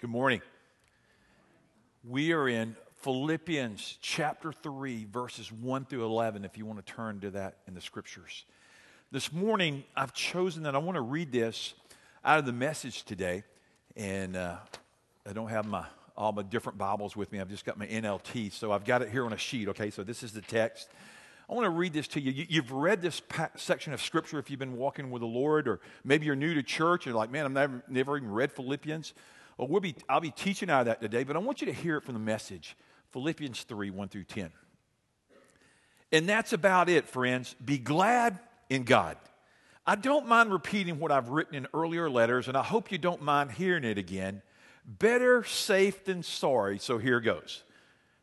Good morning. We are in Philippians chapter 3, verses 1 through 11, if you want to turn to that in the scriptures. This morning, I've chosen that I want to read this out of the message today. And uh, I don't have my, all my different Bibles with me. I've just got my NLT. So I've got it here on a sheet, okay? So this is the text. I want to read this to you. You've read this section of Scripture if you've been walking with the Lord, or maybe you're new to church and you're like, man, I've never, never even read Philippians. Well, we'll be, I'll be teaching out of that today, but I want you to hear it from the message Philippians 3 1 through 10. And that's about it, friends. Be glad in God. I don't mind repeating what I've written in earlier letters, and I hope you don't mind hearing it again. Better safe than sorry, so here goes.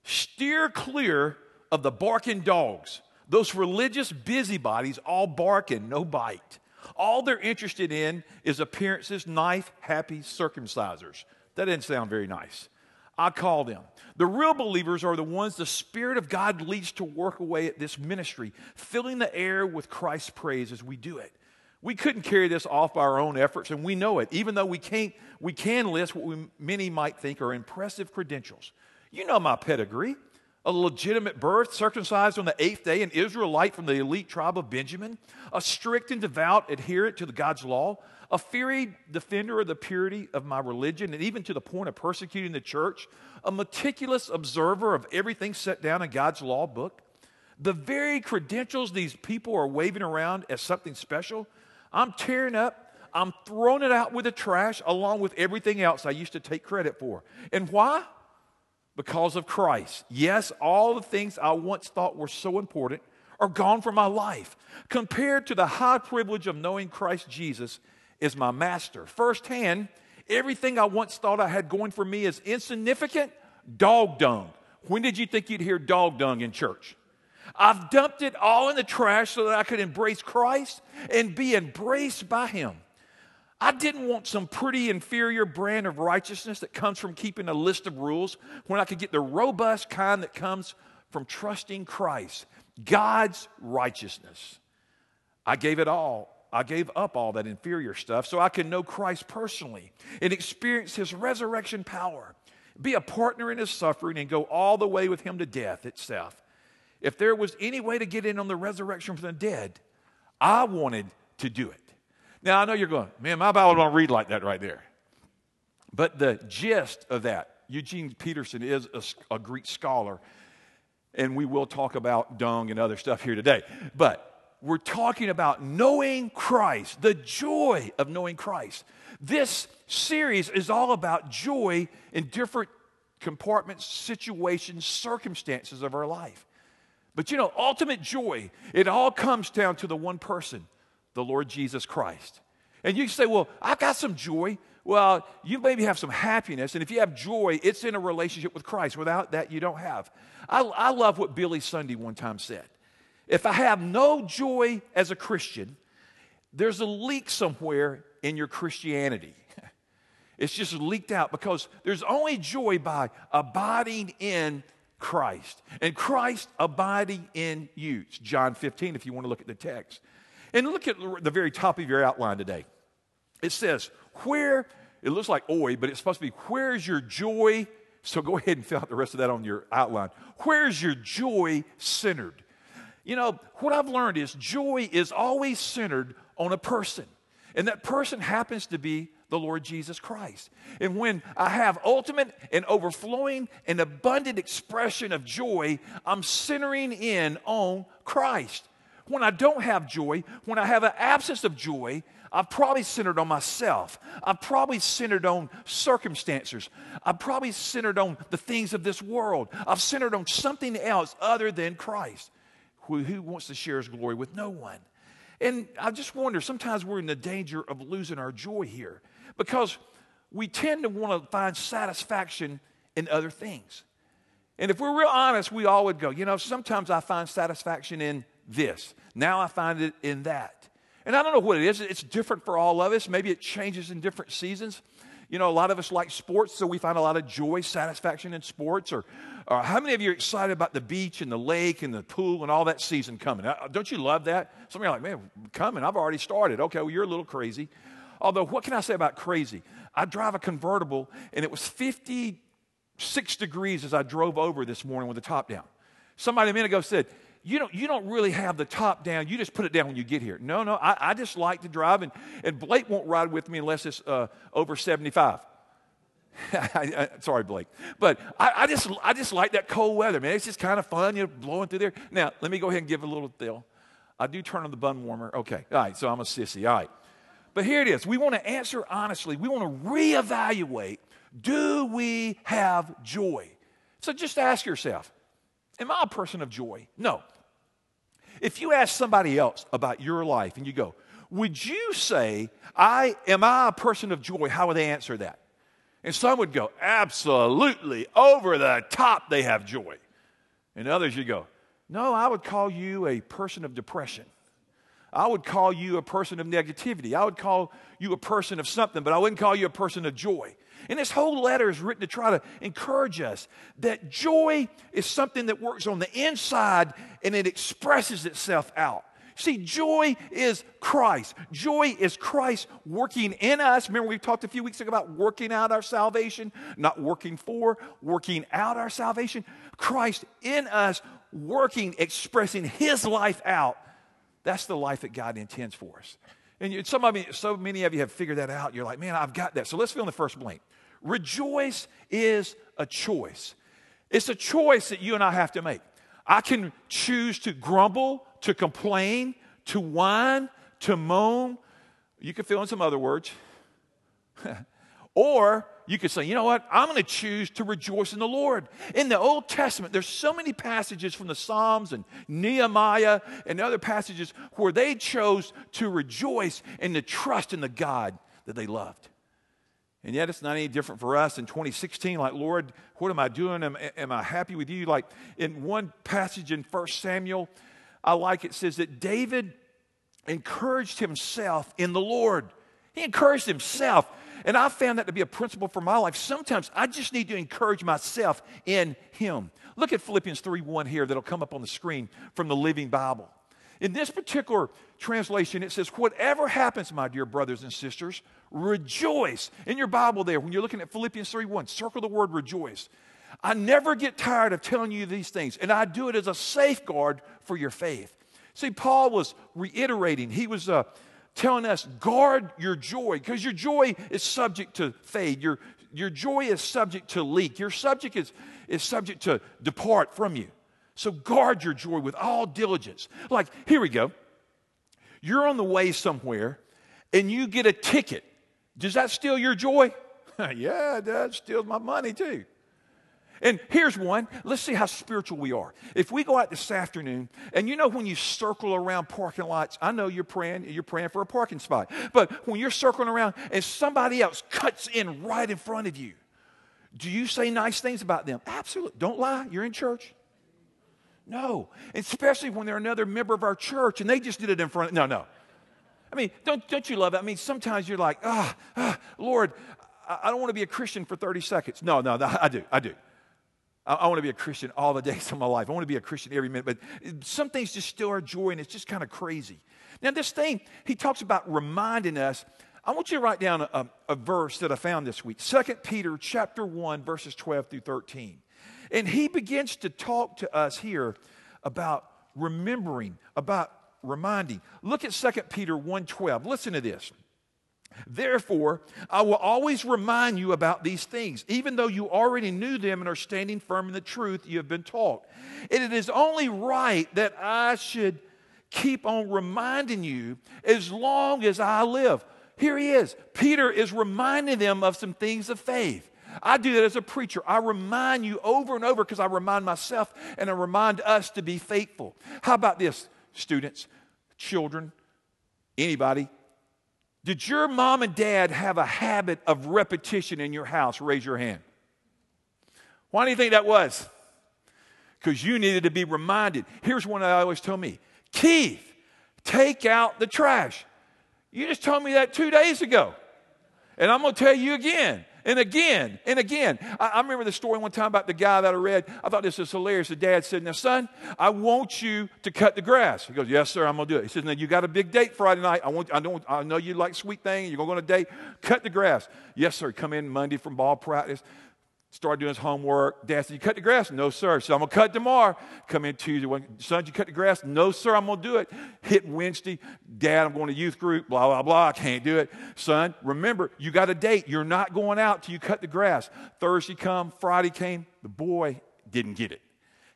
Steer clear of the barking dogs those religious busybodies all barking, no bite. All they're interested in is appearances, knife happy circumcisers. That didn't sound very nice. I call them. The real believers are the ones the Spirit of God leads to work away at this ministry, filling the air with Christ's praise as we do it. We couldn't carry this off by our own efforts, and we know it, even though we, can't, we can list what we, many might think are impressive credentials. You know my pedigree a legitimate birth, circumcised on the eighth day, an Israelite from the elite tribe of Benjamin, a strict and devout adherent to the God's law, a fiery defender of the purity of my religion, and even to the point of persecuting the church, a meticulous observer of everything set down in God's law book. The very credentials these people are waving around as something special, I'm tearing up, I'm throwing it out with the trash along with everything else I used to take credit for. And why? Because of Christ. Yes, all the things I once thought were so important are gone from my life compared to the high privilege of knowing Christ Jesus is my master. Firsthand, everything I once thought I had going for me is insignificant dog dung. When did you think you'd hear dog dung in church? I've dumped it all in the trash so that I could embrace Christ and be embraced by Him. I didn't want some pretty inferior brand of righteousness that comes from keeping a list of rules when I could get the robust kind that comes from trusting Christ, God's righteousness. I gave it all. I gave up all that inferior stuff so I could know Christ personally and experience his resurrection power, be a partner in his suffering, and go all the way with him to death itself. If there was any way to get in on the resurrection from the dead, I wanted to do it. Now, I know you're going, man, my Bible don't read like that right there. But the gist of that, Eugene Peterson is a, a Greek scholar, and we will talk about dung and other stuff here today. But we're talking about knowing Christ, the joy of knowing Christ. This series is all about joy in different compartments, situations, circumstances of our life. But you know, ultimate joy, it all comes down to the one person the Lord Jesus Christ. And you say, Well, I've got some joy. Well, you maybe have some happiness. And if you have joy, it's in a relationship with Christ. Without that, you don't have. I, I love what Billy Sunday one time said. If I have no joy as a Christian, there's a leak somewhere in your Christianity. It's just leaked out because there's only joy by abiding in Christ and Christ abiding in you. It's John 15, if you want to look at the text. And look at the very top of your outline today. It says, Where, it looks like oi, but it's supposed to be, Where's your joy? So go ahead and fill out the rest of that on your outline. Where's your joy centered? You know, what I've learned is joy is always centered on a person. And that person happens to be the Lord Jesus Christ. And when I have ultimate and overflowing and abundant expression of joy, I'm centering in on Christ. When I don't have joy, when I have an absence of joy, I've probably centered on myself. I've probably centered on circumstances. I've probably centered on the things of this world. I've centered on something else other than Christ, who, who wants to share his glory with no one. And I just wonder sometimes we're in the danger of losing our joy here because we tend to want to find satisfaction in other things. And if we're real honest, we all would go, you know, sometimes I find satisfaction in this. Now I find it in that. And I don't know what it is. It's different for all of us. Maybe it changes in different seasons. You know, a lot of us like sports, so we find a lot of joy, satisfaction in sports. Or, or how many of you are excited about the beach and the lake and the pool and all that season coming? Uh, don't you love that? Some of you are like, man, coming. I've already started. Okay, well, you're a little crazy. Although, what can I say about crazy? I drive a convertible, and it was 56 degrees as I drove over this morning with the top down. Somebody a minute ago said, you don't, you don't really have the top down. You just put it down when you get here. No, no, I, I just like to drive, and, and Blake won't ride with me unless it's uh, over 75. sorry, Blake. But I, I, just, I just like that cold weather, man. It's just kind of fun, you know, blowing through there. Now, let me go ahead and give a little deal. I do turn on the bun warmer. Okay, all right, so I'm a sissy. All right. But here it is. We want to answer honestly. We want to reevaluate do we have joy? So just ask yourself Am I a person of joy? No. If you ask somebody else about your life and you go, Would you say, I am I a person of joy? How would they answer that? And some would go, Absolutely, over the top, they have joy. And others, you go, No, I would call you a person of depression. I would call you a person of negativity. I would call you a person of something, but I wouldn't call you a person of joy. And this whole letter is written to try to encourage us that joy is something that works on the inside and it expresses itself out. See, joy is Christ. Joy is Christ working in us. Remember, we talked a few weeks ago about working out our salvation, not working for, working out our salvation. Christ in us, working, expressing his life out. That's the life that God intends for us. And some of you, so many of you have figured that out. You're like, man, I've got that. So let's fill in the first blank. Rejoice is a choice. It's a choice that you and I have to make. I can choose to grumble, to complain, to whine, to moan. You can fill in some other words. or you could say, you know what? I'm going to choose to rejoice in the Lord. In the Old Testament, there's so many passages from the Psalms and Nehemiah and other passages where they chose to rejoice and to trust in the God that they loved. And yet, it's not any different for us in 2016. Like, Lord, what am I doing? Am, am I happy with you? Like, in one passage in 1 Samuel, I like it says that David encouraged himself in the Lord. He encouraged himself. And I found that to be a principle for my life. Sometimes I just need to encourage myself in Him. Look at Philippians 3 1 here that'll come up on the screen from the Living Bible. In this particular translation, it says, Whatever happens, my dear brothers and sisters, rejoice. In your Bible, there, when you're looking at Philippians 3 1, circle the word rejoice. I never get tired of telling you these things, and I do it as a safeguard for your faith. See, Paul was reiterating, he was uh, telling us, guard your joy, because your joy is subject to fade. Your, your joy is subject to leak. Your subject is, is subject to depart from you. So guard your joy with all diligence. Like, here we go. You're on the way somewhere and you get a ticket. Does that steal your joy? yeah, that steals my money too. And here's one. Let's see how spiritual we are. If we go out this afternoon, and you know when you circle around parking lots, I know you're praying, you're praying for a parking spot. But when you're circling around and somebody else cuts in right in front of you, do you say nice things about them? Absolutely. Don't lie. You're in church. No. Especially when they're another member of our church and they just did it in front of, no, no. I mean, don't, don't you love it? I mean, sometimes you're like, ah, ah Lord, I, I don't want to be a Christian for 30 seconds. No, no, no I do, I do. I, I want to be a Christian all the days of my life. I want to be a Christian every minute. But some things just still are joy and it's just kind of crazy. Now, this thing, he talks about reminding us. I want you to write down a, a verse that I found this week. 2 Peter chapter 1, verses 12 through 13. And he begins to talk to us here about remembering, about reminding. Look at 2 Peter 1:12. Listen to this. Therefore, I will always remind you about these things, even though you already knew them and are standing firm in the truth you have been taught. And it is only right that I should keep on reminding you as long as I live. Here he is. Peter is reminding them of some things of faith. I do that as a preacher. I remind you over and over because I remind myself and I remind us to be faithful. How about this, students, children, anybody? Did your mom and dad have a habit of repetition in your house? Raise your hand. Why do you think that was? Because you needed to be reminded. Here's one I always tell me Keith, take out the trash. You just told me that two days ago. And I'm going to tell you again. And again and again. I, I remember the story one time about the guy that I read. I thought this was hilarious. The dad said, Now, son, I want you to cut the grass. He goes, Yes, sir, I'm going to do it. He says, Now, you got a big date Friday night. I, want, I, don't, I know you like sweet things. You're going to go on a date. Cut the grass. Yes, sir. Come in Monday from ball practice. Started doing his homework. Dad said, You cut the grass? No, sir. So I'm going to cut tomorrow. Come in Tuesday. Son, you cut the grass? No, sir. I'm going to do it. Hit Wednesday. Dad, I'm going to youth group. Blah, blah, blah. I can't do it. Son, remember, you got a date. You're not going out till you cut the grass. Thursday come, Friday came. The boy didn't get it.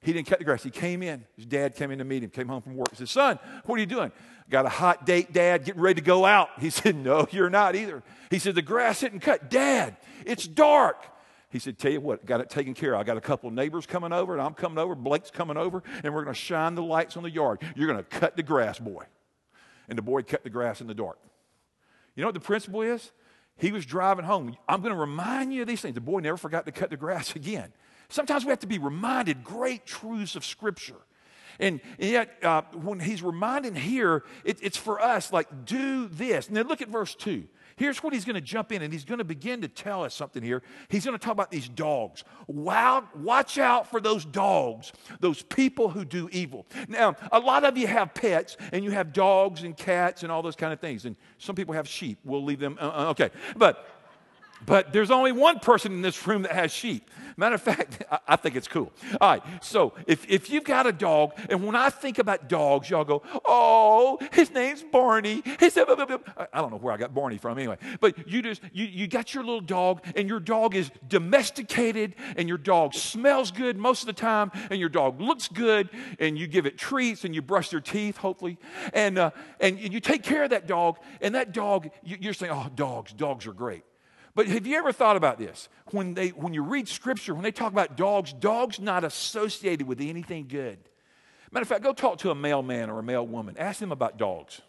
He didn't cut the grass. He came in. His dad came in to meet him, came home from work. He said, Son, what are you doing? Got a hot date, Dad, getting ready to go out. He said, No, you're not either. He said, The grass isn't cut. Dad, it's dark. He said, Tell you what, got it taken care of. I got a couple of neighbors coming over, and I'm coming over. Blake's coming over, and we're going to shine the lights on the yard. You're going to cut the grass, boy. And the boy cut the grass in the dark. You know what the principle is? He was driving home. I'm going to remind you of these things. The boy never forgot to cut the grass again. Sometimes we have to be reminded great truths of Scripture. And, and yet, uh, when he's reminding here, it, it's for us like, do this. Now, look at verse 2. Here's what he's going to jump in and he's going to begin to tell us something here. He's going to talk about these dogs. Wow, watch out for those dogs, those people who do evil. Now, a lot of you have pets and you have dogs and cats and all those kind of things. And some people have sheep. We'll leave them. Uh, uh okay. But but there's only one person in this room that has sheep. Matter of fact, I, think it's cool. All right, so if, if you've got a dog, and when I think about dogs, y'all go, oh, his name's Barney. His, I don't know where I got Barney from anyway. But you just, you, you got your little dog, and your dog is domesticated, and your dog smells good most of the time, and your dog looks good, and you give it treats, and you brush their teeth, hopefully, and, uh, and you take care of that dog, and that dog, you're saying, oh, dogs, dogs are great. But have you ever thought about this? When, they, when you read scripture, when they talk about dogs, dogs not associated with anything good. Matter of fact, go talk to a mail man or a mail woman. Ask them about dogs.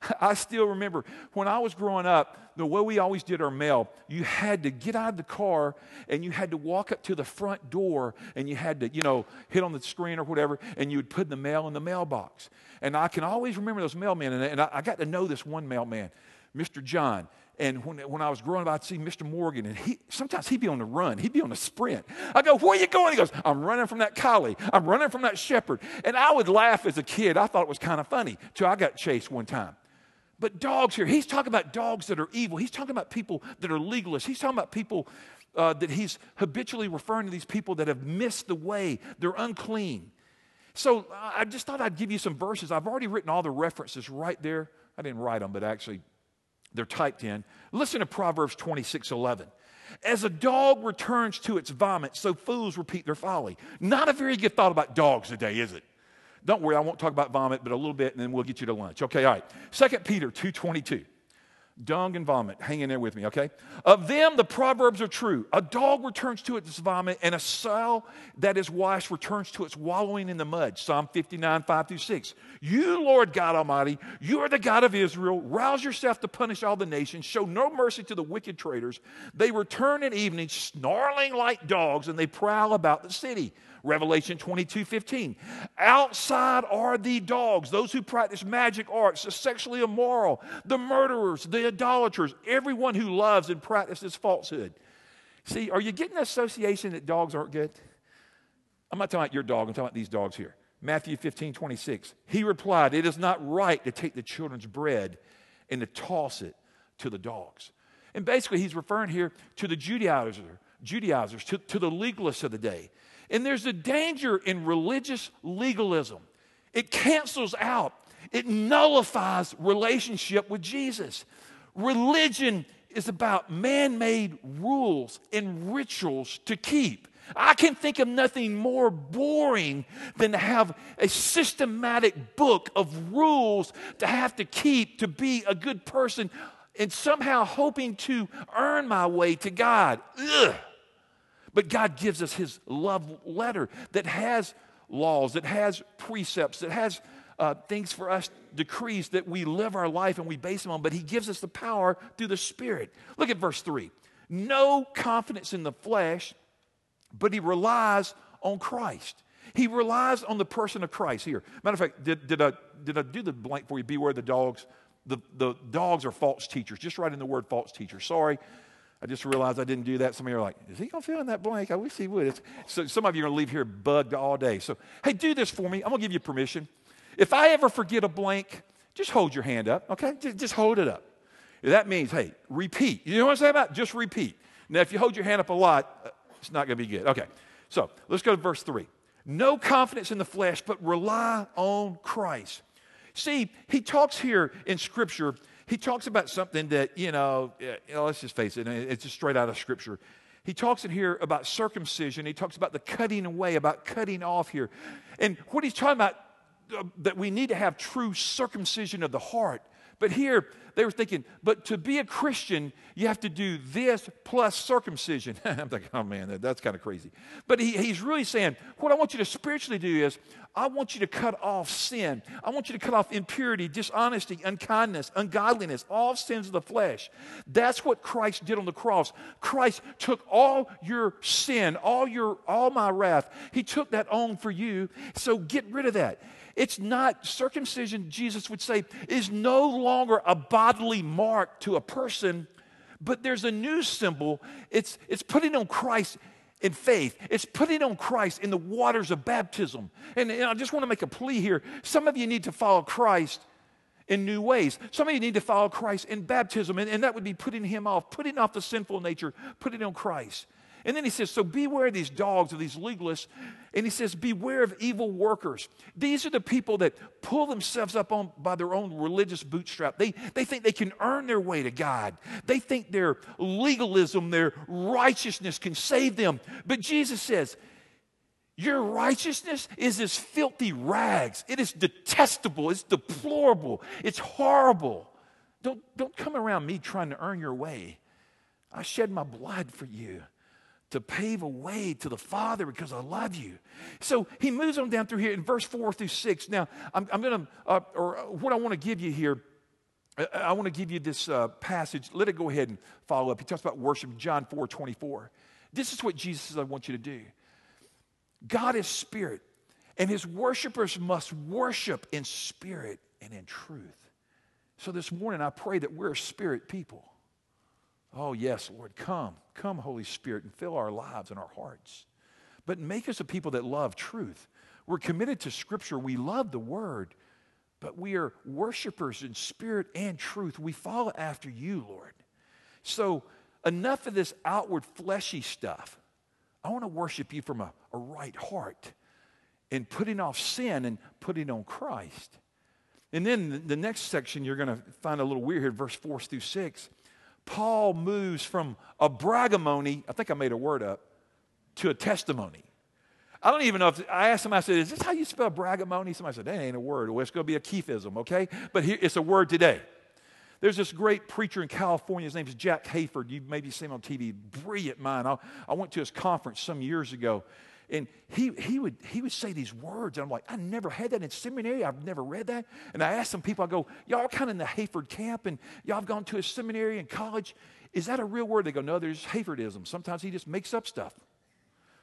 I still remember when I was growing up, the way we always did our mail, you had to get out of the car and you had to walk up to the front door and you had to, you know, hit on the screen or whatever, and you would put the mail in the mailbox. And I can always remember those mailmen, and, I got to know this one mailman, Mr. John. And when, when I was growing up, I'd see Mr. Morgan, and he, sometimes he'd be on the run. He'd be on the sprint. I go, Where are you going? He goes, I'm running from that collie. I'm running from that shepherd. And I would laugh as a kid. I thought it was kind of funny till I got chased one time. But dogs here, he's talking about dogs that are evil. He's talking about people that are legalists. He's talking about people uh, that he's habitually referring to these people that have missed the way, they're unclean. So I just thought I'd give you some verses. I've already written all the references right there. I didn't write them, but actually they're typed in. Listen to Proverbs 26 11. As a dog returns to its vomit, so fools repeat their folly. Not a very good thought about dogs today, is it? Don't worry, I won't talk about vomit, but a little bit, and then we'll get you to lunch. Okay, all right. 2 Peter 2.22 dung and vomit. Hang in there with me, okay? Of them, the proverbs are true. A dog returns to its vomit, and a sow that is washed returns to its wallowing in the mud. Psalm 59, 5 through 6. You, Lord God Almighty, you are the God of Israel. Rouse yourself to punish all the nations. Show no mercy to the wicked traitors. They return at evening, snarling like dogs, and they prowl about the city. Revelation 22 15. Outside are the dogs, those who practice magic arts, the sexually immoral, the murderers, the idolaters, everyone who loves and practices falsehood. See, are you getting the association that dogs aren't good? I'm not talking about your dog, I'm talking about these dogs here. Matthew 15 26. He replied, It is not right to take the children's bread and to toss it to the dogs. And basically, he's referring here to the Judaizers, Judaizers to, to the legalists of the day. And there's a danger in religious legalism. It cancels out, it nullifies relationship with Jesus. Religion is about man made rules and rituals to keep. I can think of nothing more boring than to have a systematic book of rules to have to keep to be a good person and somehow hoping to earn my way to God. Ugh. But God gives us His love letter that has laws, that has precepts, that has uh, things for us, decrees that we live our life and we base them on. But He gives us the power through the Spirit. Look at verse 3. No confidence in the flesh, but He relies on Christ. He relies on the person of Christ here. Matter of fact, did, did, I, did I do the blank for you? Beware the dogs. The, the dogs are false teachers. Just write in the word false teacher. Sorry. I just realized I didn't do that. Some of you are like, is he going to fill in that blank? I wish he would. It's, so some of you are going to leave here bugged all day. So, hey, do this for me. I'm going to give you permission. If I ever forget a blank, just hold your hand up, okay? Just, just hold it up. That means, hey, repeat. You know what I'm saying about? Just repeat. Now, if you hold your hand up a lot, uh, it's not going to be good. Okay, so let's go to verse 3. No confidence in the flesh, but rely on Christ. See, he talks here in Scripture, he talks about something that, you know, let's just face it, it's just straight out of Scripture. He talks in here about circumcision. He talks about the cutting away, about cutting off here. And what he's talking about, uh, that we need to have true circumcision of the heart. But here, they were thinking, but to be a Christian, you have to do this plus circumcision. I'm thinking, oh man, that, that's kind of crazy. But he, he's really saying, what I want you to spiritually do is, I want you to cut off sin. I want you to cut off impurity, dishonesty, unkindness, ungodliness, all sins of the flesh. That's what Christ did on the cross. Christ took all your sin, all your all my wrath. He took that on for you. So get rid of that. It's not, circumcision, Jesus would say, is no longer a bodily mark to a person, but there's a new symbol. It's, it's putting on Christ in faith. It's putting on Christ in the waters of baptism. And, and, I just want to make a plea here. Some of you need to follow Christ in new ways. Some of you need to follow Christ in baptism, and, and that would be putting him off, putting off the sinful nature, putting on Christ. And then he says, So beware of these dogs, of these legalists. And he says, Beware of evil workers. These are the people that pull themselves up on by their own religious bootstrap. They, they think they can earn their way to God. They think their legalism, their righteousness can save them. But Jesus says, your righteousness is as filthy rags. It is detestable. It's deplorable. It's horrible. Don't, don't come around me trying to earn your way. I shed my blood for you to pave a way to the Father because I love you. So he moves on down through here in verse 4 through 6. Now, I'm, I'm going to, uh, or what I want to give you here, I, I want to give you this uh, passage. Let it go ahead and follow up. He talks about worship, John 4 24. This is what Jesus says I want you to do. God is spirit, and his worshipers must worship in spirit and in truth. So this morning, I pray that we're a spirit people. Oh, yes, Lord, come. Come, Holy Spirit, and fill our lives and our hearts. But make us a people that love truth. We're committed to Scripture. We love the Word, but we are worshipers in spirit and truth. We follow after you, Lord. So, enough of this outward fleshy stuff. I want to worship you from a, a right heart and putting off sin and putting on Christ. And then the next section you're going to find a little weird here, verse 4 through 6. Paul moves from a bragamony, I think I made a word up, to a testimony. I don't even know if I asked him, I said, Is this how you spell bragamony? Somebody said, That ain't a word. Well, it's going to be a Keithism, okay? But here, it's a word today. There's this great preacher in California. His name is Jack Hayford. You've maybe seen him on TV. Brilliant mind. I, I went to his conference some years ago, and he, he, would, he would say these words. And I'm like, I never had that in seminary. I've never read that. And I asked some people, I go, y'all kind of in the Hayford camp, and y'all have gone to a seminary and college. Is that a real word? They go, no, there's Hayfordism. Sometimes he just makes up stuff.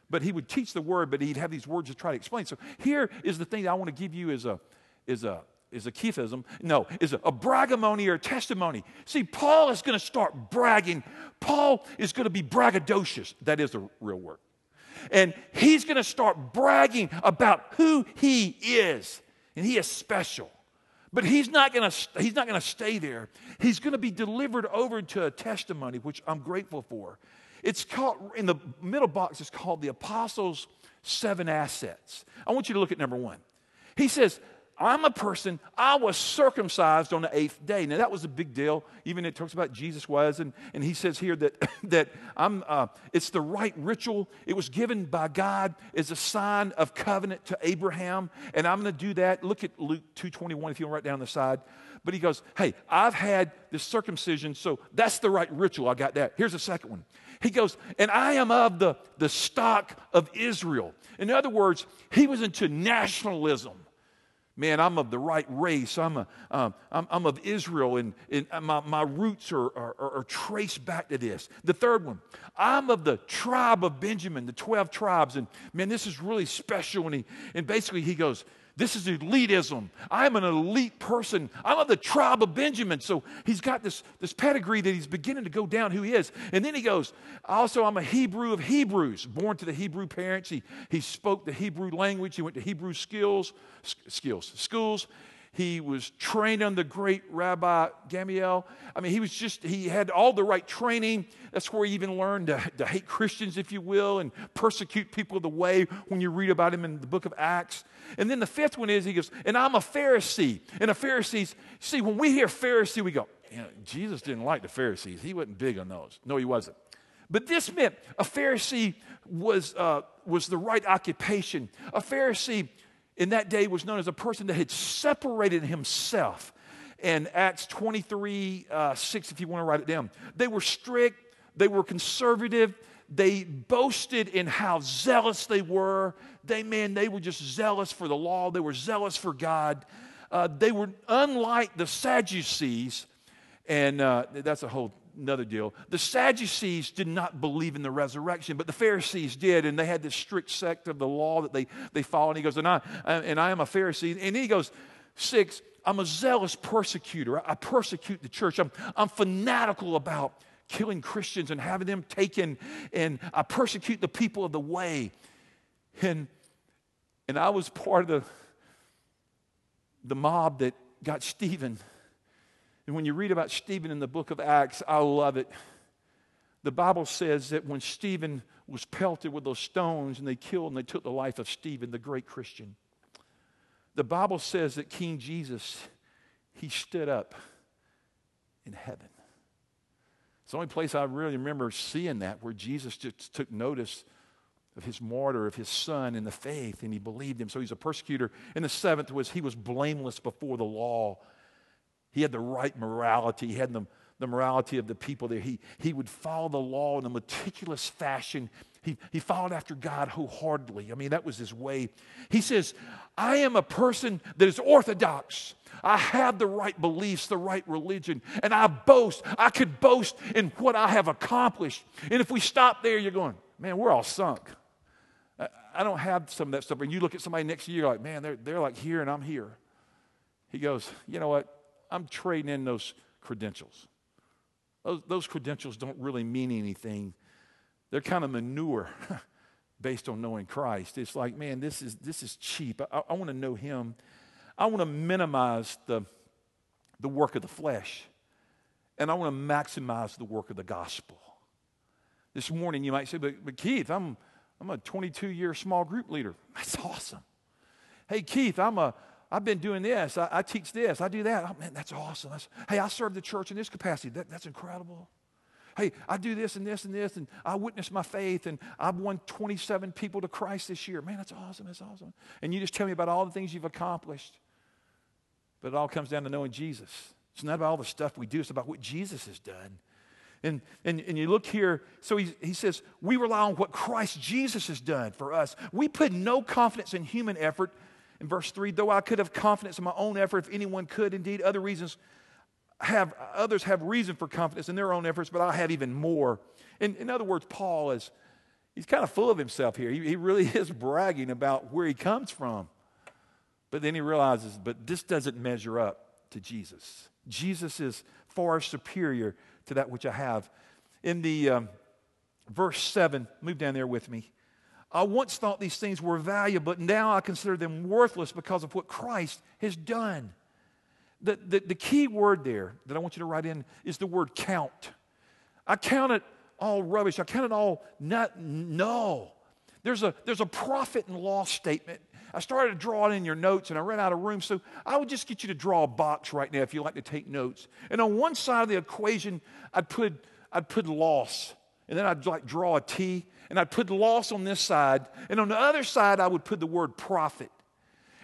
But he would teach the word, but he'd have these words to try to explain. So here is the thing that I want to give you is a, is a, is a Keithism. No, is a, a bragamony or a testimony. See, Paul is going to start bragging. Paul is going to be braggadocious. That is the real word and he's going to start bragging about who he is. And he is special. But he's not going to he's not going to stay there. He's going to be delivered over to a testimony which I'm grateful for. It's called in the middle box it's called the apostles seven assets. I want you to look at number 1. He says, I'm a person, I was circumcised on the eighth day. Now, that was a big deal. Even it talks about Jesus was, and, and he says here that, that I'm, uh, it's the right ritual. It was given by God as a sign of covenant to Abraham, and I'm going to do that. Look at Luke 2.21 if you want to write down the side. But he goes, hey, I've had this circumcision, so that's the right ritual. I got that. Here's the second one. He goes, and I am of the, the stock of Israel. In other words, he was into nationalism. Man, I'm of the right race. I'm, a, um, I'm, I'm, of Israel, and, and my, my roots are, are, are, traced back to this. The third one, I'm of the tribe of Benjamin, the 12 tribes. And man, this is really special. And, he, and basically, he goes, This is elitism. I'm an elite person. I'm of the tribe of Benjamin. So he's got this, this pedigree that he's beginning to go down who he is. And then he goes, also, I'm a Hebrew of Hebrews, born to the Hebrew parents. He, he spoke the Hebrew language. He went to Hebrew skills, skills, schools. He was trained under the great Rabbi Gamaliel. I mean, he was just, he had all the right training. That's where he even learned to, to hate Christians, if you will, and persecute people the way when you read about him in the book of Acts. And then the fifth one is, he goes, and I'm a Pharisee. And the Pharisees, see, when we hear Pharisee, we go, you know, Jesus didn't like the Pharisees. He wasn't big on those. No, he wasn't. But this meant a Pharisee was, uh, was the right occupation. A Pharisee in that day was known as a person that had separated himself. And Acts 23 uh, 6, if you want to write it down, they were strict, they were conservative, they boasted in how zealous they were. They, man, they were just zealous for the law, they were zealous for God. Uh, they were unlike the Sadducees, and uh, that's a whole another deal. The Sadducees did not believe in the resurrection, but the Pharisees did, and they had this strict sect of the law that they, they followed. And he goes, and I, and I am a Pharisee. And he goes, six, I'm a zealous persecutor. I persecute the church. I'm, I'm fanatical about killing Christians and having them taken, and I persecute the people of the way. And, and I was part of the, the mob that got Stephen and when you read about Stephen in the book of Acts, I love it. The Bible says that when Stephen was pelted with those stones and they killed and they took the life of Stephen, the great Christian, the Bible says that King Jesus, he stood up in heaven. It's the only place I really remember seeing that where Jesus just took notice of his martyr, of his son in the faith, and he believed him. So he's a persecutor. And the seventh was he was blameless before the law he had the right morality. He had the, the morality of the people there. He, he would follow the law in a meticulous fashion. He, he followed after God wholeheartedly. I mean, that was his way. He says, I am a person that is orthodox. I have the right beliefs, the right religion, and I boast. I could boast in what I have accomplished. And if we stop there, you're going, man, we're all sunk. I, I don't have some of that stuff. And you look at somebody next to you, you're like, man, they're, they're like here and I'm here. He goes, you know what? I'm trading in those credentials. Those, those credentials don't really mean anything. They're kind of manure based on knowing Christ. It's like, man, this is, this is cheap. I, I want to know Him. I want to minimize the, the work of the flesh, and I want to maximize the work of the gospel. This morning, you might say, but, but Keith, I'm, I'm a 22 year small group leader. That's awesome. Hey, Keith, I'm a, I've been doing this. I, I teach this. I do that. Oh, man, that's awesome. That's, hey, I serve the church in this capacity. That, that's incredible. Hey, I do this and this and this, and I witness my faith, and I've won 27 people to Christ this year. Man, that's awesome. That's awesome. And you just tell me about all the things you've accomplished. But it all comes down to knowing Jesus. It's not about all the stuff we do, it's about what Jesus has done. And, and, and you look here, so he, he says, we rely on what Christ Jesus has done for us. We put no confidence in human effort, in verse 3, though I could have confidence in my own effort, if anyone could, indeed, other reasons have, others have reason for confidence in their own efforts, but I have even more. In, in other words, Paul is, he's kind of full of himself here. He, he really is bragging about where he comes from. But then he realizes, but this doesn't measure up to Jesus. Jesus is far superior to that which I have. In the um, verse 7, move down there with me. I once thought these things were valuable, but now I consider them worthless because of what Christ has done. The, the, the key word there that I want you to write in is the word count. I count it all rubbish. I count it all not null. There's a, there's a profit and loss statement. I started to draw it in your notes and I ran out of room. So I would just get you to draw a box right now if you like to take notes. And on one side of the equation, I'd put, I'd put loss. And then I'd like draw a T and I'd put loss on this side. And on the other side, I would put the word profit.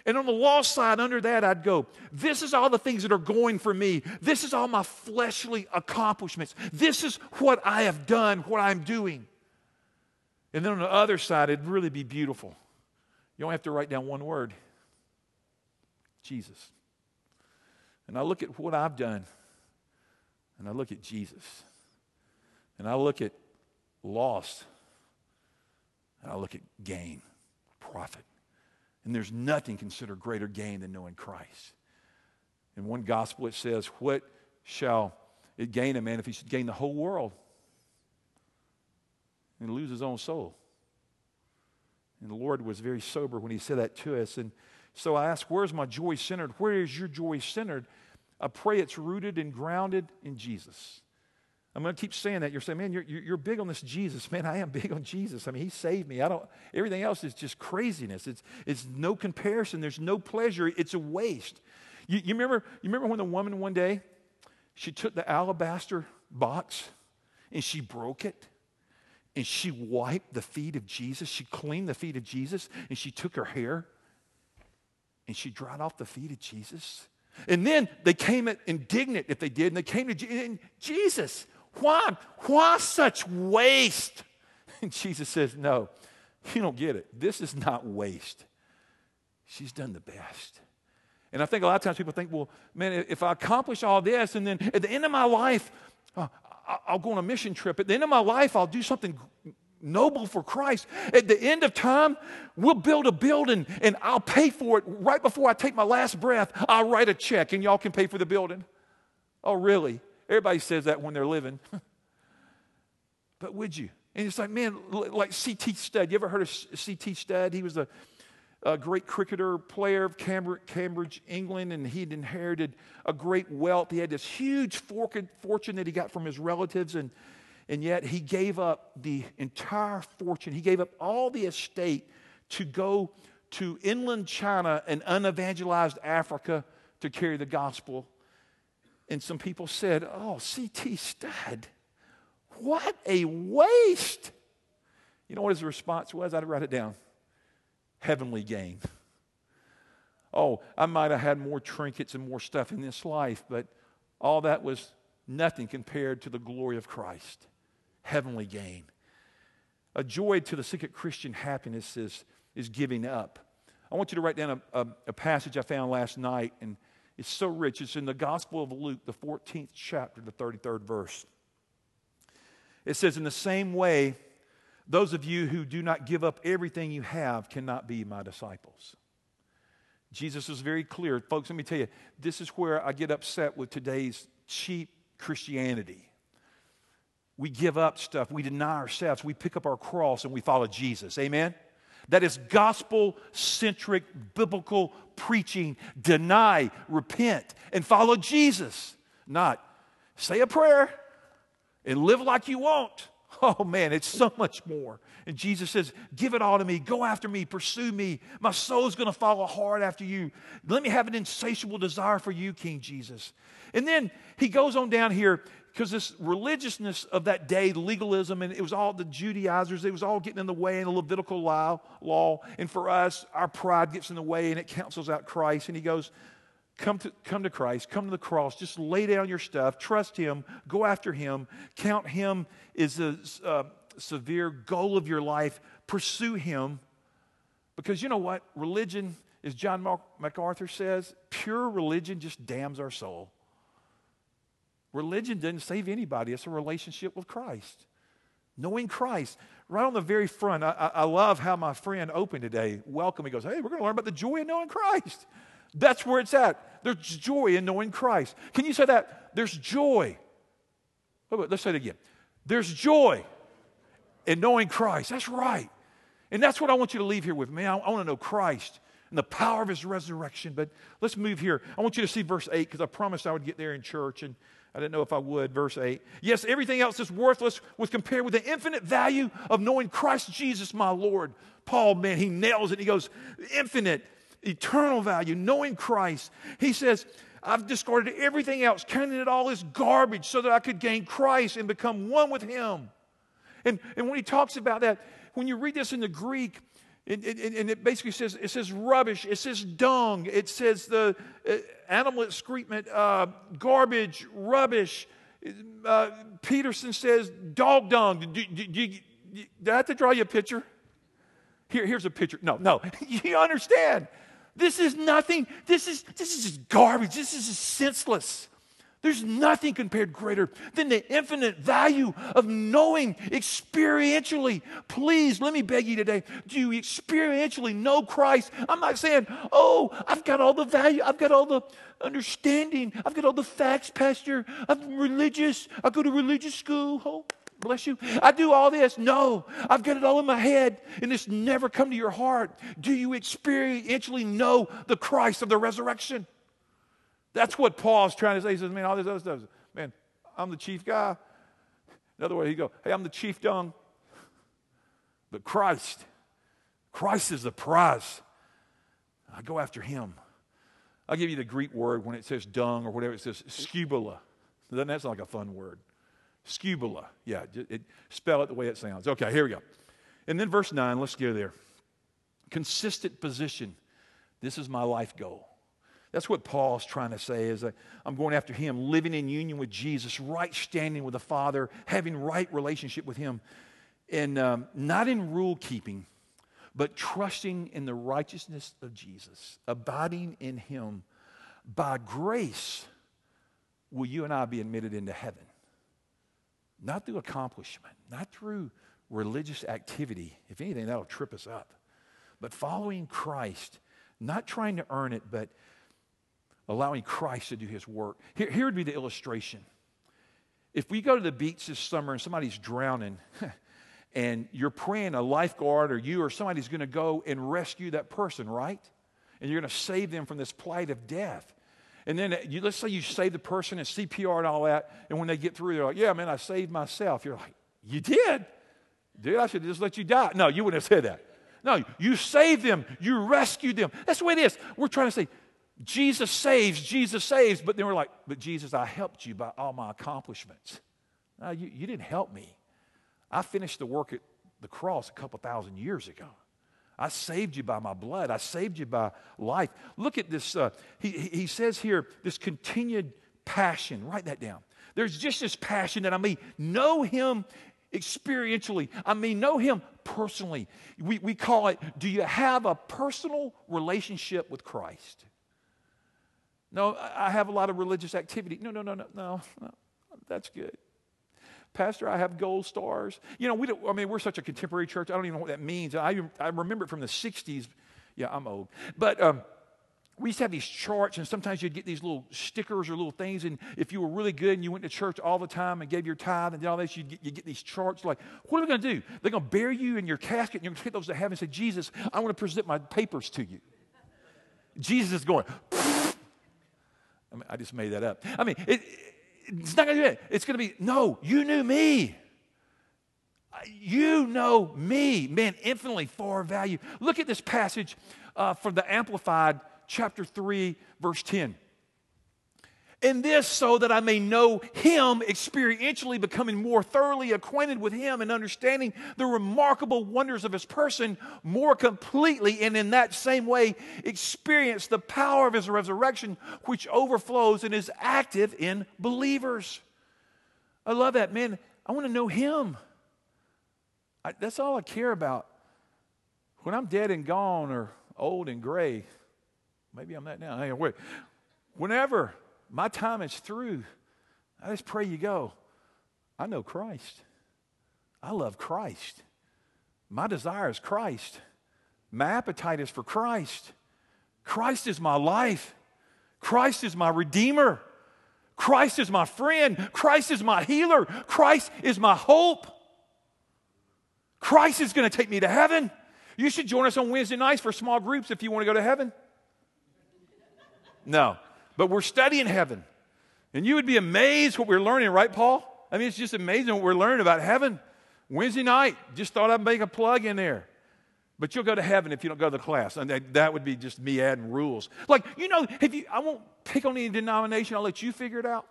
And on the loss side, under that, I'd go, This is all the things that are going for me. This is all my fleshly accomplishments. This is what I have done, what I'm doing. And then on the other side, it'd really be beautiful. You don't have to write down one word Jesus. And I look at what I've done, and I look at Jesus. And I look at loss, and I look at gain, profit. And there's nothing considered greater gain than knowing Christ. In one gospel, it says, What shall it gain a man if he should gain the whole world and lose his own soul? And the Lord was very sober when he said that to us. And so I ask, Where's my joy centered? Where is your joy centered? I pray it's rooted and grounded in Jesus. I'm going to keep saying that. You're saying, man, you're, you're big on this Jesus. Man, I am big on Jesus. I mean, he saved me. I don't, everything else is just craziness. It's, it's no comparison. There's no pleasure. It's a waste. You, you, remember, you remember when the woman one day, she took the alabaster box and she broke it and she wiped the feet of Jesus. She cleaned the feet of Jesus and she took her hair and she dried off the feet of Jesus. And then they came indignant if they did, and they came to Jesus. Why? Why such waste? And Jesus says, No, you don't get it. This is not waste. She's done the best. And I think a lot of times people think, well, man, if I accomplish all this, and then at the end of my life, uh, I'll go on a mission trip. At the end of my life, I'll do something noble for Christ. At the end of time, we'll build a building and I'll pay for it right before I take my last breath. I'll write a check and y'all can pay for the building. Oh, really? Everybody says that when they're living. but would you? And it's like, man, like C.T. Studd. You ever heard of C.T. Studd? He was a, a great cricketer, player of Cambridge, Cambridge, England, and he'd inherited a great wealth. He had this huge fortune that he got from his relatives, and and yet he gave up the entire fortune. He gave up all the estate to go to inland China and unevangelized Africa to carry the gospel. And some people said, Oh, C.T. Studd, what a waste. You know what his response was? I'd write it down heavenly gain. Oh, I might have had more trinkets and more stuff in this life, but all that was nothing compared to the glory of Christ heavenly gain. A joy to the secret Christian happiness is, is giving up. I want you to write down a, a, a passage I found last night, and it's so rich. It's in the Gospel of Luke, the 14th chapter, the 33rd verse. It says, In the same way, those of you who do not give up everything you have cannot be my disciples. Jesus was very clear. Folks, let me tell you, this is where I get upset with today's cheap Christianity we give up stuff, we deny ourselves, we pick up our cross and we follow Jesus. Amen? That is gospel centric biblical preaching. Deny, repent, and follow Jesus. Not say a prayer and live like you want. Oh man, it's so much more. And Jesus says, Give it all to me. Go after me. Pursue me. My soul's going to follow hard after you. Let me have an insatiable desire for you, King Jesus. And then he goes on down here because this religiousness of that day, legalism, and it was all the Judaizers, it was all getting in the way in the Levitical law, law. And for us, our pride gets in the way and it cancels out Christ. And he goes, Come to, come to Christ, come to the cross, just lay down your stuff, trust Him, go after Him, count Him as a uh, severe goal of your life, pursue Him. Because you know what? Religion, as John MacArthur says, pure religion just damns our soul. Religion doesn't save anybody, it's a relationship with Christ. Knowing Christ. Right on the very front, I, I love how my friend opened today. Welcome. He goes, Hey, we're going to learn about the joy of knowing Christ. That's where it's at. There's joy in knowing Christ. Can you say that? There's joy. Let's say it again. There's joy in knowing Christ. That's right. And that's what I want you to leave here with me. I, I want to know Christ and the power of his resurrection. But let's move here. I want you to see verse 8 because I promised I would get there in church. And I didn't know if I would. Verse 8. Yes, everything else is worthless was compared with the infinite value of knowing Christ Jesus, my Lord. Paul, man, he nails it. He goes, infinite, eternal value, knowing Christ. He says, I've discarded everything else, counting it all as garbage so that I could gain Christ and become one with Him. And, and when he talks about that, when you read this in the Greek, and, and, and, it basically says it says rubbish, it says dung, it says the uh, animal excrement, uh, garbage, rubbish. Uh, Peterson says dog dung. Do, do, do, do, I have to draw you a picture? Here, here's a picture. No, no, you understand. This is nothing. This is this is just garbage. This is senseless. There's nothing compared greater than the infinite value of knowing experientially. Please, let me beg you today do you experientially know Christ? I'm not saying, oh, I've got all the value, I've got all the understanding, I've got all the facts, Pastor. I'm religious, I go to religious school. Oh, bless you. I do all this. No, I've got it all in my head, and it's never come to your heart. Do you experientially know the Christ of the resurrection? That's what Paul's trying to say. He says, man, all this other stuff, man, I'm the chief guy. In other words, he go, hey, I'm the chief dung. But Christ, Christ is the prize. I go after him. I'll give you the Greek word when it says dung or whatever, it says skubala. Doesn't that sound like a fun word? Skubala. Yeah, it, it, spell it the way it sounds. Okay, here we go. And then verse 9, let's go there. Consistent position. This is my life goal. That's what Paul's trying to say is that I'm going after him, living in union with Jesus, right standing with the Father, having right relationship with him, and um, not in rule keeping, but trusting in the righteousness of Jesus, abiding in him. By grace will you and I be admitted into heaven. Not through accomplishment, not through religious activity. If anything, that'll trip us up. But following Christ, not trying to earn it, but allowing Christ to do his work. Here, here would be the illustration. If we go to the beach this summer and somebody's drowning, and you're praying a lifeguard or you or somebody's going to go and rescue that person, right? And you're going to save them from this plight of death. And then uh, you, let's say you save the person and CPR and all that, and when they get through, they're like, "Yeah, man, I saved myself." You're like, "You did, dude? I should just let you die." No, you wouldn't have said that. No, you saved them, you rescued them. That's the way it is. We're trying to say, Jesus saves, Jesus saves. But then we're like, but Jesus, I helped you by all my accomplishments. No, you, you didn't help me. I finished the work at the cross a couple thousand years ago. I saved you by my blood. I saved you by life. Look at this. Uh, he, he says here, this continued passion. Write that down. There's just this passion that I may know him experientially. I mean, know him personally. We, we call it, do you have a personal relationship with Christ? No, I have a lot of religious activity. No, no, no, no, no. no. That's good. Pastor, I have gold stars. You know, we don't, I mean, we're such a contemporary church. I don't even know what that means. I, I remember it from the 60s. Yeah, I'm old. But um, we used to have these charts, and sometimes you'd get these little stickers or little things. And if you were really good and you went to church all the time and gave your tithe and did all this, you'd get, you'd get these charts like, what are we going to do? They're going to bury you in your casket, and you're going to take those to heaven and say, Jesus, I want to present my papers to you. Jesus is going, I, mean, I just made that up. I mean, it, it's not going to be it. It's going to be, no, you knew me. You know me, man, infinitely far value. Look at this passage uh, from the Amplified, chapter 3, verse 10. And this so that I may know him experientially, becoming more thoroughly acquainted with him and understanding the remarkable wonders of his person more completely, and in that same way experience the power of his resurrection, which overflows and is active in believers. I love that, man. I want to know him. I, that's all I care about. When I'm dead and gone or old and gray, maybe I'm that now. Wait. Whenever my time is through. I just pray you go. I know Christ. I love Christ. My desire is Christ. My appetite is for Christ. Christ is my life. Christ is my Redeemer. Christ is my friend. Christ is my healer. Christ is my hope. Christ is going to take me to heaven. You should join us on Wednesday nights for small groups if you want to go to heaven. No, but we're studying heaven. And you would be amazed what we're learning, right, Paul? I mean, it's just amazing what we're learning about heaven. Wednesday night, just thought I'd make a plug in there. But you'll go to heaven if you don't go to the class. And that, would be just me adding rules. Like, you know, if you, I won't pick on any denomination, I'll let you figure it out.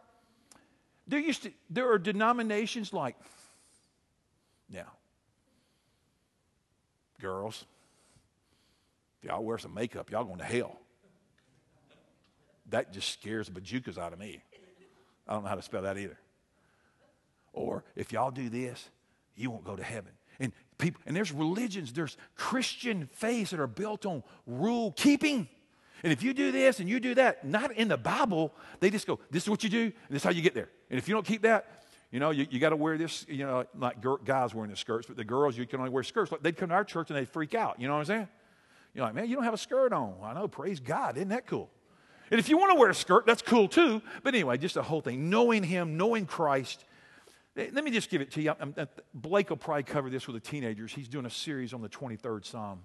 There used to, there are denominations like, now, girls, if y'all wear some makeup, y'all going to hell that just scares the bajukas out of me. I don't know how to spell that either. Or if y'all do this, you won't go to heaven. And people, and there's religions, there's Christian faiths that are built on rule keeping. And if you do this and you do that, not in the Bible, they just go, this is what you do, and this is how you get there. And if you don't keep that, you know, you, you got to wear this, you know, like guys wearing the skirts, but the girls, you can only wear skirts. Like they'd come to our church and they'd freak out. You know what I'm saying? You're like, man, you don't have a skirt on. I know, praise God. Isn't that cool? And if you want to wear a skirt, that's cool too. But anyway, just the whole thing, knowing Him, knowing Christ. Let me just give it to you. Blake will probably cover this with the teenagers. He's doing a series on the 23rd Psalm.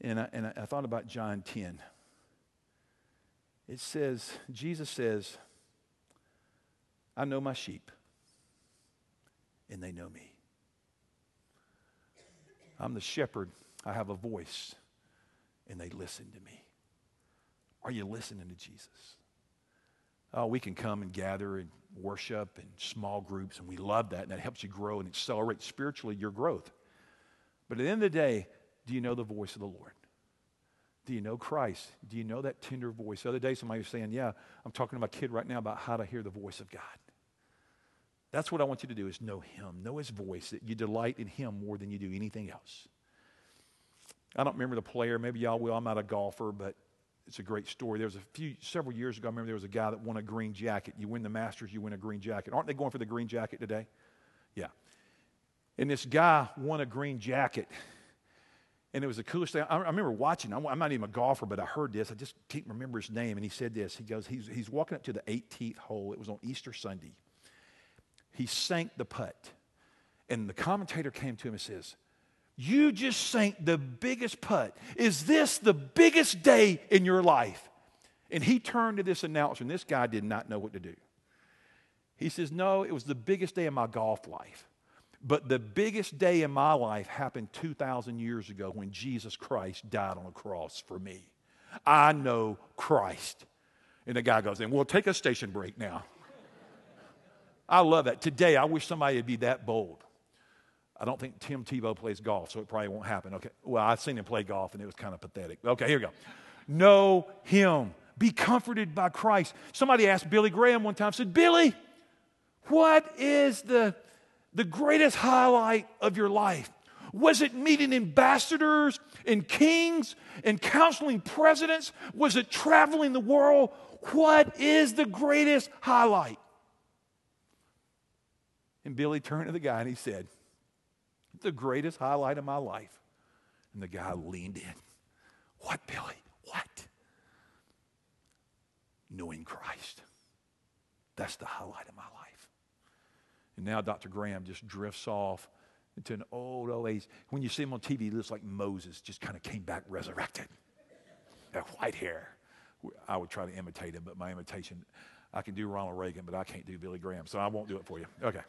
And I, and I thought about John 10. It says, Jesus says, I know my sheep, and they know me. I'm the shepherd. I have a voice, and they listen to me. Are you listening to Jesus? Oh, we can come and gather and worship in small groups, and we love that, and that helps you grow and accelerate spiritually your growth. But at the end of the day, do you know the voice of the Lord? Do you know Christ? Do you know that tender voice? The other day, somebody was saying, Yeah, I'm talking to my kid right now about how to hear the voice of God. That's what I want you to do is know him, know his voice, that you delight in him more than you do anything else. I don't remember the player, maybe y'all will. I'm not a golfer, but it's a great story. There was a few several years ago, I remember there was a guy that won a green jacket. You win the Masters, you win a green jacket. Aren't they going for the green jacket today? Yeah. And this guy won a green jacket and it was the coolest thing. I, remember watching. I'm, I'm, not even a golfer, but I heard this. I just can't remember his name. And he said this. He goes, he's, he's walking up to the 18th hole. It was on Easter Sunday. He sank the putt. And the commentator came to him and says, You just sank the biggest putt. Is this the biggest day in your life? And he turned to this announcer, and this guy did not know what to do. He says, No, it was the biggest day of my golf life. But the biggest day in my life happened 2,000 years ago when Jesus Christ died on a cross for me. I know Christ. And the guy goes, and we'll take a station break now. I love that. Today, I wish somebody would be that bold. I don't think Tim Tebow plays golf, so it probably won't happen. Okay. Well, I've seen him play golf, and it was kind of pathetic. Okay, here we go. Know him. Be comforted by Christ. Somebody asked Billy Graham one time, said, Billy, what is the the greatest highlight of your life? Was it meeting ambassadors and kings and counseling presidents? Was it traveling the world? What is the greatest highlight? And Billy turned to the guy and he said, The greatest highlight of my life. And the guy leaned in. What, Billy? What? Knowing Christ. That's the highlight of my life. And now Dr. Graham just drifts off into an old, old age. When you see him on TV, he looks like Moses, just kind of came back resurrected. That white hair. I would try to imitate him, but my imitation, I can do Ronald Reagan, but I can't do Billy Graham, so I won't do it for you. Okay.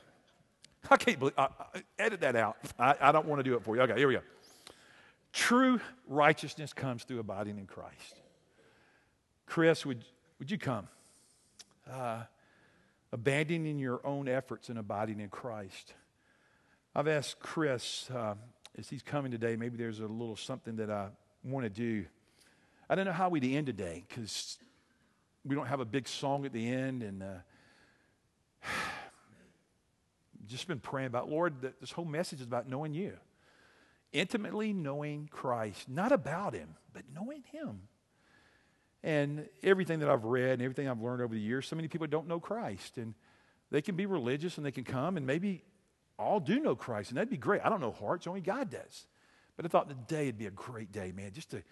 I can't believe, I, edit that out. I, I don't want to do it for you. Okay, here we go. True righteousness comes through abiding in Christ. Chris, would, would you come? Uh, abandoning your own efforts and abiding in Christ. I've asked Chris, uh, as he's coming today, maybe there's a little something that I want to do. I don't know how we'd end today because we don't have a big song at the end. And uh, just been praying about, Lord, that this whole message is about knowing you. Intimately knowing Christ, not about him, but knowing him. And everything that I've read and everything I've learned over the years, so many people don't know Christ. And they can be religious and they can come and maybe all do know Christ, and that'd be great. I don't know hearts, only God does. But I thought the day would be a great day, man, just to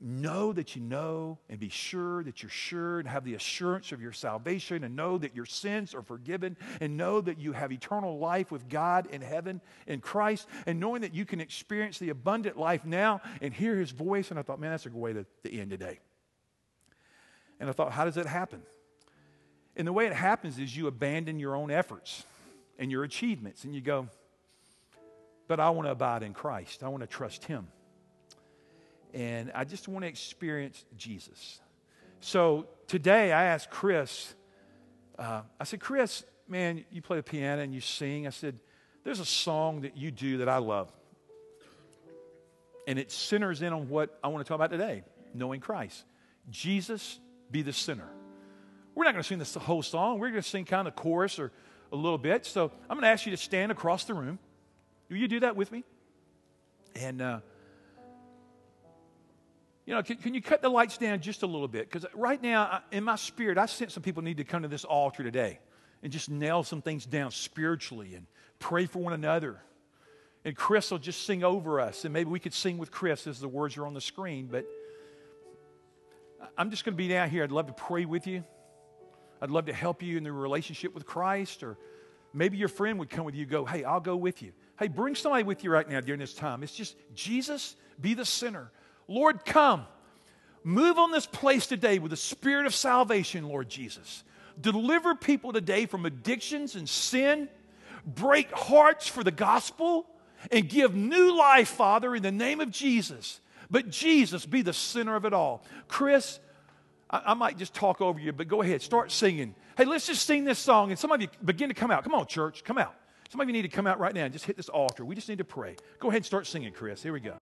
know that you know and be sure that you're sure and have the assurance of your salvation and know that your sins are forgiven and know that you have eternal life with God in heaven in Christ and knowing that you can experience the abundant life now and hear his voice. And I thought, man, that's a good way to, to end today. And I thought, how does that happen? And the way it happens is you abandon your own efforts and your achievements, and you go, but I want to abide in Christ. I want to trust Him. And I just want to experience Jesus. So today I asked Chris, uh, I said, Chris, man, you play the piano and you sing. I said, there's a song that you do that I love. And it centers in on what I want to talk about today knowing Christ. Jesus be the center. We're not going to sing this whole song. We're going to sing kind of chorus or a little bit. So I'm going to ask you to stand across the room. Will you do that with me? And uh, you know, can, can you cut the lights down just a little bit? Because right now, in my spirit, I sense some people need to come to this altar today and just nail some things down spiritually and pray for one another. And Chris will just sing over us. And maybe we could sing with Chris as the words are on the screen. But I'm just going to be down here. I'd love to pray with you. I'd love to help you in the relationship with Christ. Or maybe your friend would come with you go, hey, I'll go with you. Hey, bring somebody with you right now during this time. It's just Jesus, be the center. Lord, come. Move on this place today with the spirit of salvation, Lord Jesus. Deliver people today from addictions and sin. Break hearts for the gospel and give new life, Father, in the name of Jesus. But Jesus be the center of it all. Chris, I, I, might just talk over you, but go ahead, start singing. Hey, let's just sing this song, and some of you begin to come out. Come on, church, come out. Some of you need to come out right now and just hit this altar. We just need to pray. Go ahead and start singing, Chris. Here we go.